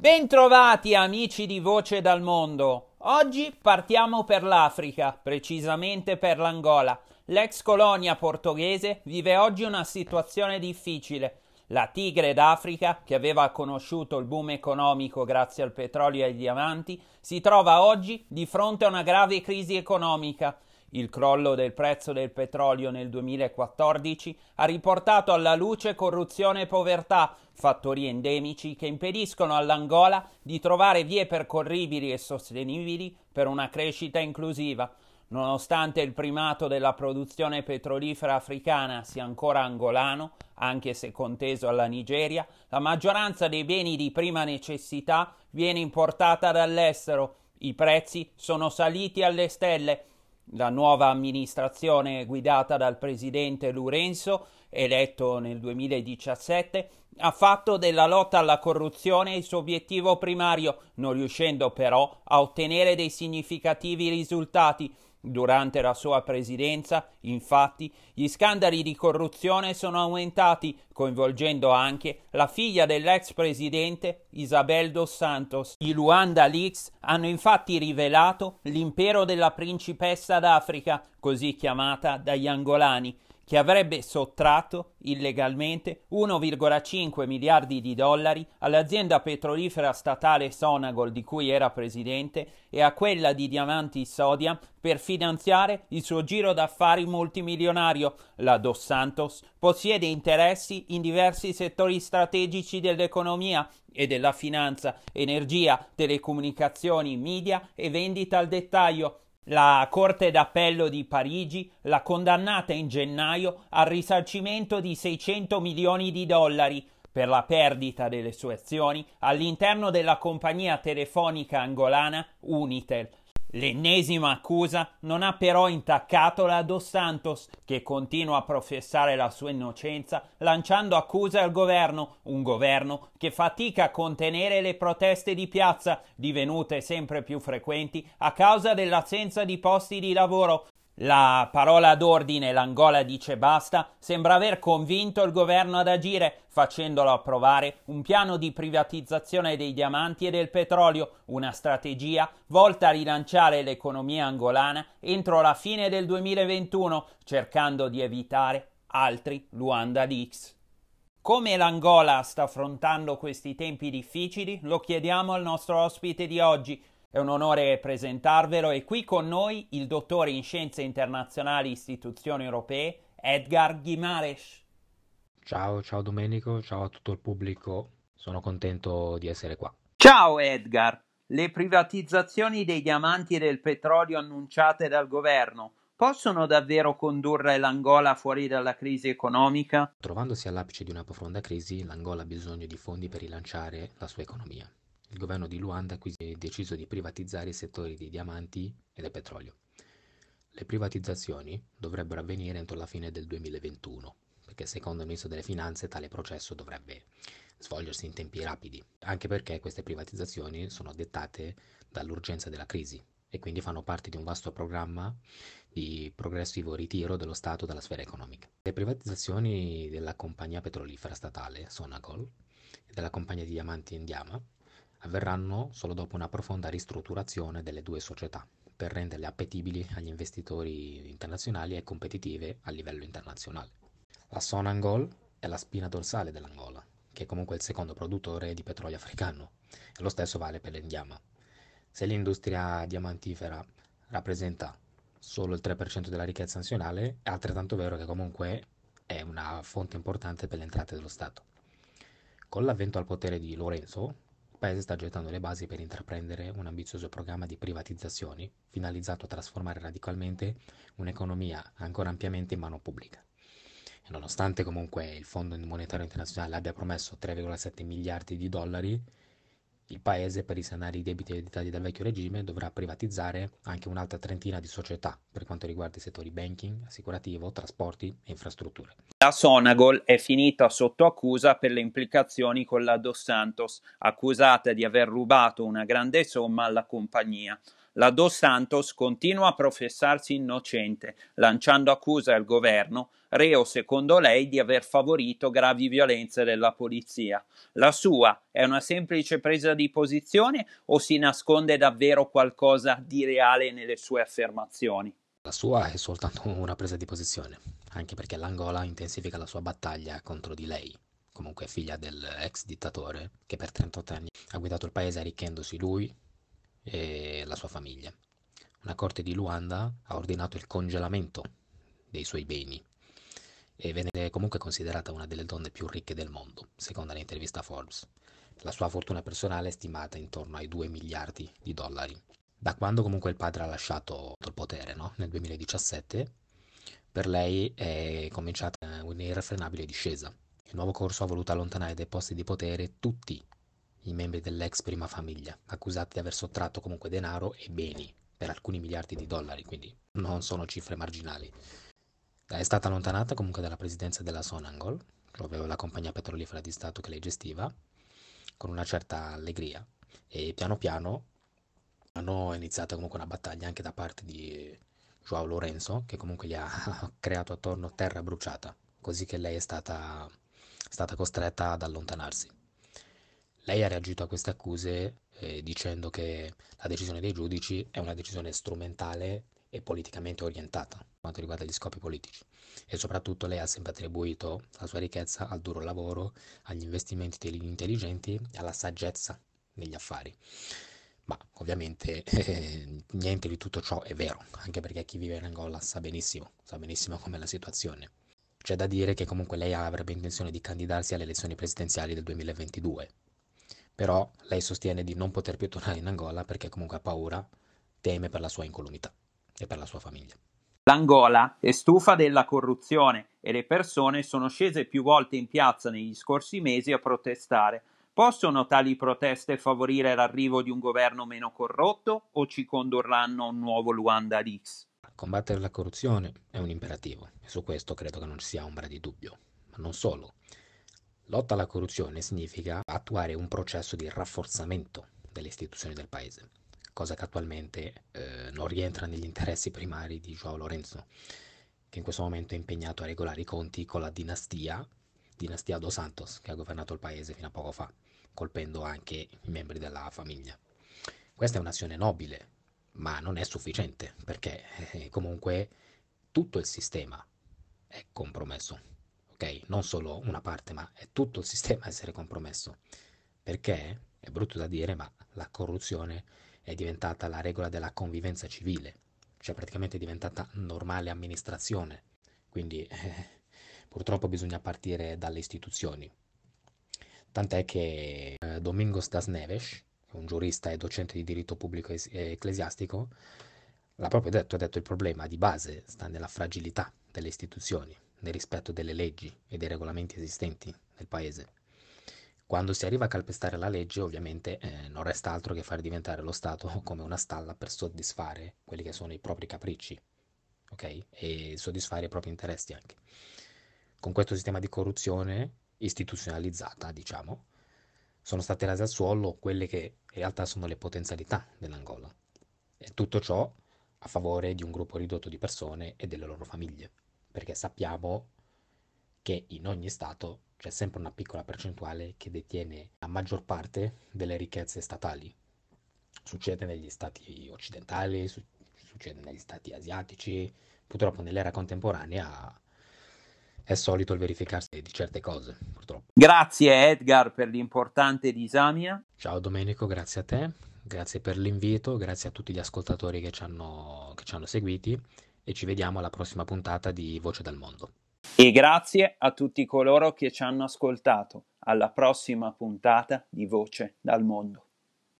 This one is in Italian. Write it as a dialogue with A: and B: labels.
A: Bentrovati amici di Voce dal Mondo. Oggi partiamo per l'Africa, precisamente per l'Angola. L'ex colonia portoghese vive oggi una situazione difficile. La tigre d'Africa, che aveva conosciuto il boom economico grazie al petrolio e ai diamanti, si trova oggi di fronte a una grave crisi economica. Il crollo del prezzo del petrolio nel 2014 ha riportato alla luce corruzione e povertà, fattori endemici che impediscono all'Angola di trovare vie percorribili e sostenibili per una crescita inclusiva. Nonostante il primato della produzione petrolifera africana sia ancora angolano, anche se conteso alla Nigeria, la maggioranza dei beni di prima necessità viene importata dall'estero. I prezzi sono saliti alle stelle la nuova amministrazione guidata dal presidente Lorenzo, eletto nel 2017, ha fatto della lotta alla corruzione il suo obiettivo primario, non riuscendo però a ottenere dei significativi risultati Durante la sua presidenza, infatti, gli scandali di corruzione sono aumentati, coinvolgendo anche la figlia dell'ex presidente Isabel dos Santos. I Luanda Leaks hanno infatti rivelato l'impero della principessa d'Africa, così chiamata dagli angolani, che avrebbe sottratto illegalmente 1,5 miliardi di dollari all'azienda petrolifera statale Sonagol di cui era presidente e a quella di Diamanti Sodium per finanziare il suo giro d'affari multimilionario. La Dos Santos possiede interessi in diversi settori strategici dell'economia e della finanza, energia, telecomunicazioni, media e vendita al dettaglio la Corte d'Appello di Parigi l'ha condannata in gennaio al risarcimento di 600 milioni di dollari per la perdita delle sue azioni all'interno della compagnia telefonica angolana Unitel, L'ennesima accusa non ha però intaccato la Dos Santos, che continua a professare la sua innocenza, lanciando accuse al governo, un governo che fatica a contenere le proteste di piazza, divenute sempre più frequenti a causa dell'assenza di posti di lavoro, la parola d'ordine l'Angola dice basta sembra aver convinto il governo ad agire, facendolo approvare un piano di privatizzazione dei diamanti e del petrolio, una strategia volta a rilanciare l'economia angolana entro la fine del 2021, cercando di evitare altri Luanda Leaks. Come l'Angola sta affrontando questi tempi difficili lo chiediamo al nostro ospite di oggi, è un onore presentarvelo e qui con noi il dottore in scienze internazionali e istituzioni europee Edgar Guimares.
B: Ciao, ciao Domenico, ciao a tutto il pubblico, sono contento di essere qua.
A: Ciao Edgar, le privatizzazioni dei diamanti e del petrolio annunciate dal governo possono davvero condurre l'Angola fuori dalla crisi economica?
B: Trovandosi all'apice di una profonda crisi, l'Angola ha bisogno di fondi per rilanciare la sua economia il governo di Luanda ha deciso di privatizzare i settori dei diamanti e del petrolio. Le privatizzazioni dovrebbero avvenire entro la fine del 2021, perché secondo il ministro delle finanze tale processo dovrebbe svolgersi in tempi rapidi, anche perché queste privatizzazioni sono dettate dall'urgenza della crisi e quindi fanno parte di un vasto programma di progressivo ritiro dello Stato dalla sfera economica. Le privatizzazioni della compagnia petrolifera statale Sonagol e della compagnia di diamanti Indiama avverranno solo dopo una profonda ristrutturazione delle due società per renderle appetibili agli investitori internazionali e competitive a livello internazionale. La Sonangol è la spina dorsale dell'Angola, che è comunque il secondo produttore di petrolio africano, e lo stesso vale per l'Indiama. Se l'industria diamantifera rappresenta solo il 3% della ricchezza nazionale, è altrettanto vero che comunque è una fonte importante per le entrate dello Stato. Con l'avvento al potere di Lorenzo, Paese sta gettando le basi per intraprendere un ambizioso programma di privatizzazioni finalizzato a trasformare radicalmente un'economia ancora ampiamente in mano pubblica. E nonostante comunque il Fondo Monetario Internazionale abbia promesso 3,7 miliardi di dollari, il paese, per risanare i debiti ereditati dal vecchio regime, dovrà privatizzare anche un'altra trentina di società per quanto riguarda i settori banking, assicurativo, trasporti e infrastrutture.
A: La Sonagol è finita sotto accusa per le implicazioni con la Dos Santos, accusata di aver rubato una grande somma alla compagnia. La Dos Santos continua a professarsi innocente, lanciando accuse al governo, reo secondo lei di aver favorito gravi violenze della polizia. La sua è una semplice presa di posizione o si nasconde davvero qualcosa di reale nelle sue affermazioni?
B: La sua è soltanto una presa di posizione, anche perché l'Angola intensifica la sua battaglia contro di lei, comunque figlia dell'ex dittatore che per 38 anni ha guidato il paese arricchendosi lui e la sua famiglia. Una corte di Luanda ha ordinato il congelamento dei suoi beni e venne comunque considerata una delle donne più ricche del mondo, secondo l'intervista Forbes. La sua fortuna personale è stimata intorno ai 2 miliardi di dollari. Da quando comunque il padre ha lasciato il potere, no? nel 2017, per lei è cominciata un'irrefrenabile discesa. Il nuovo corso ha voluto allontanare dai posti di potere tutti i membri dell'ex prima famiglia, accusati di aver sottratto comunque denaro e beni per alcuni miliardi di dollari, quindi non sono cifre marginali. È stata allontanata comunque dalla presidenza della Sonangol, ovvero la compagnia petrolifera di Stato che lei gestiva, con una certa allegria e piano piano hanno iniziato comunque una battaglia anche da parte di Joao Lorenzo, che comunque gli ha creato attorno terra bruciata, così che lei è stata, stata costretta ad allontanarsi. Lei ha reagito a queste accuse eh, dicendo che la decisione dei giudici è una decisione strumentale e politicamente orientata quanto riguarda gli scopi politici e soprattutto lei ha sempre attribuito la sua ricchezza al duro lavoro, agli investimenti intelligenti e alla saggezza negli affari. Ma ovviamente eh, niente di tutto ciò è vero, anche perché chi vive in Angola sa benissimo, sa benissimo com'è la situazione. C'è da dire che comunque lei avrebbe intenzione di candidarsi alle elezioni presidenziali del 2022, però lei sostiene di non poter più tornare in Angola perché comunque ha paura, teme per la sua incolumità e per la sua famiglia.
A: L'Angola è stufa della corruzione e le persone sono scese più volte in piazza negli scorsi mesi a protestare Possono tali proteste favorire l'arrivo di un governo meno corrotto o ci condurranno a un nuovo Luanda X?
B: Combattere la corruzione è un imperativo e su questo credo che non ci sia ombra di dubbio. Ma non solo. Lotta alla corruzione significa attuare un processo di rafforzamento delle istituzioni del paese, cosa che attualmente eh, non rientra negli interessi primari di Joao Lorenzo, che in questo momento è impegnato a regolare i conti con la dinastia, dinastia Dos Santos, che ha governato il paese fino a poco fa colpendo anche i membri della famiglia. Questa è un'azione nobile, ma non è sufficiente perché eh, comunque tutto il sistema è compromesso, ok? Non solo una parte, ma è tutto il sistema a essere compromesso. Perché è brutto da dire, ma la corruzione è diventata la regola della convivenza civile, cioè praticamente è diventata normale amministrazione. Quindi eh, purtroppo bisogna partire dalle istituzioni tant'è che eh, Domingos das Neves, un giurista e docente di diritto pubblico e ecclesiastico, l'ha proprio detto, ha detto il problema di base sta nella fragilità delle istituzioni, nel rispetto delle leggi e dei regolamenti esistenti nel paese. Quando si arriva a calpestare la legge, ovviamente eh, non resta altro che far diventare lo Stato come una stalla per soddisfare quelli che sono i propri capricci, ok? E soddisfare i propri interessi anche. Con questo sistema di corruzione istituzionalizzata, diciamo, sono state rase al suolo quelle che in realtà sono le potenzialità dell'Angola. E tutto ciò a favore di un gruppo ridotto di persone e delle loro famiglie, perché sappiamo che in ogni Stato c'è sempre una piccola percentuale che detiene la maggior parte delle ricchezze statali. Succede negli stati occidentali, succede negli stati asiatici, purtroppo nell'era contemporanea è solito il verificarsi di certe cose, purtroppo.
A: Grazie Edgar per l'importante disamina.
B: Ciao Domenico, grazie a te, grazie per l'invito, grazie a tutti gli ascoltatori che ci hanno, che ci hanno seguiti e ci vediamo alla prossima puntata di Voce dal Mondo.
A: E grazie a tutti coloro che ci hanno ascoltato. Alla prossima puntata di Voce dal Mondo.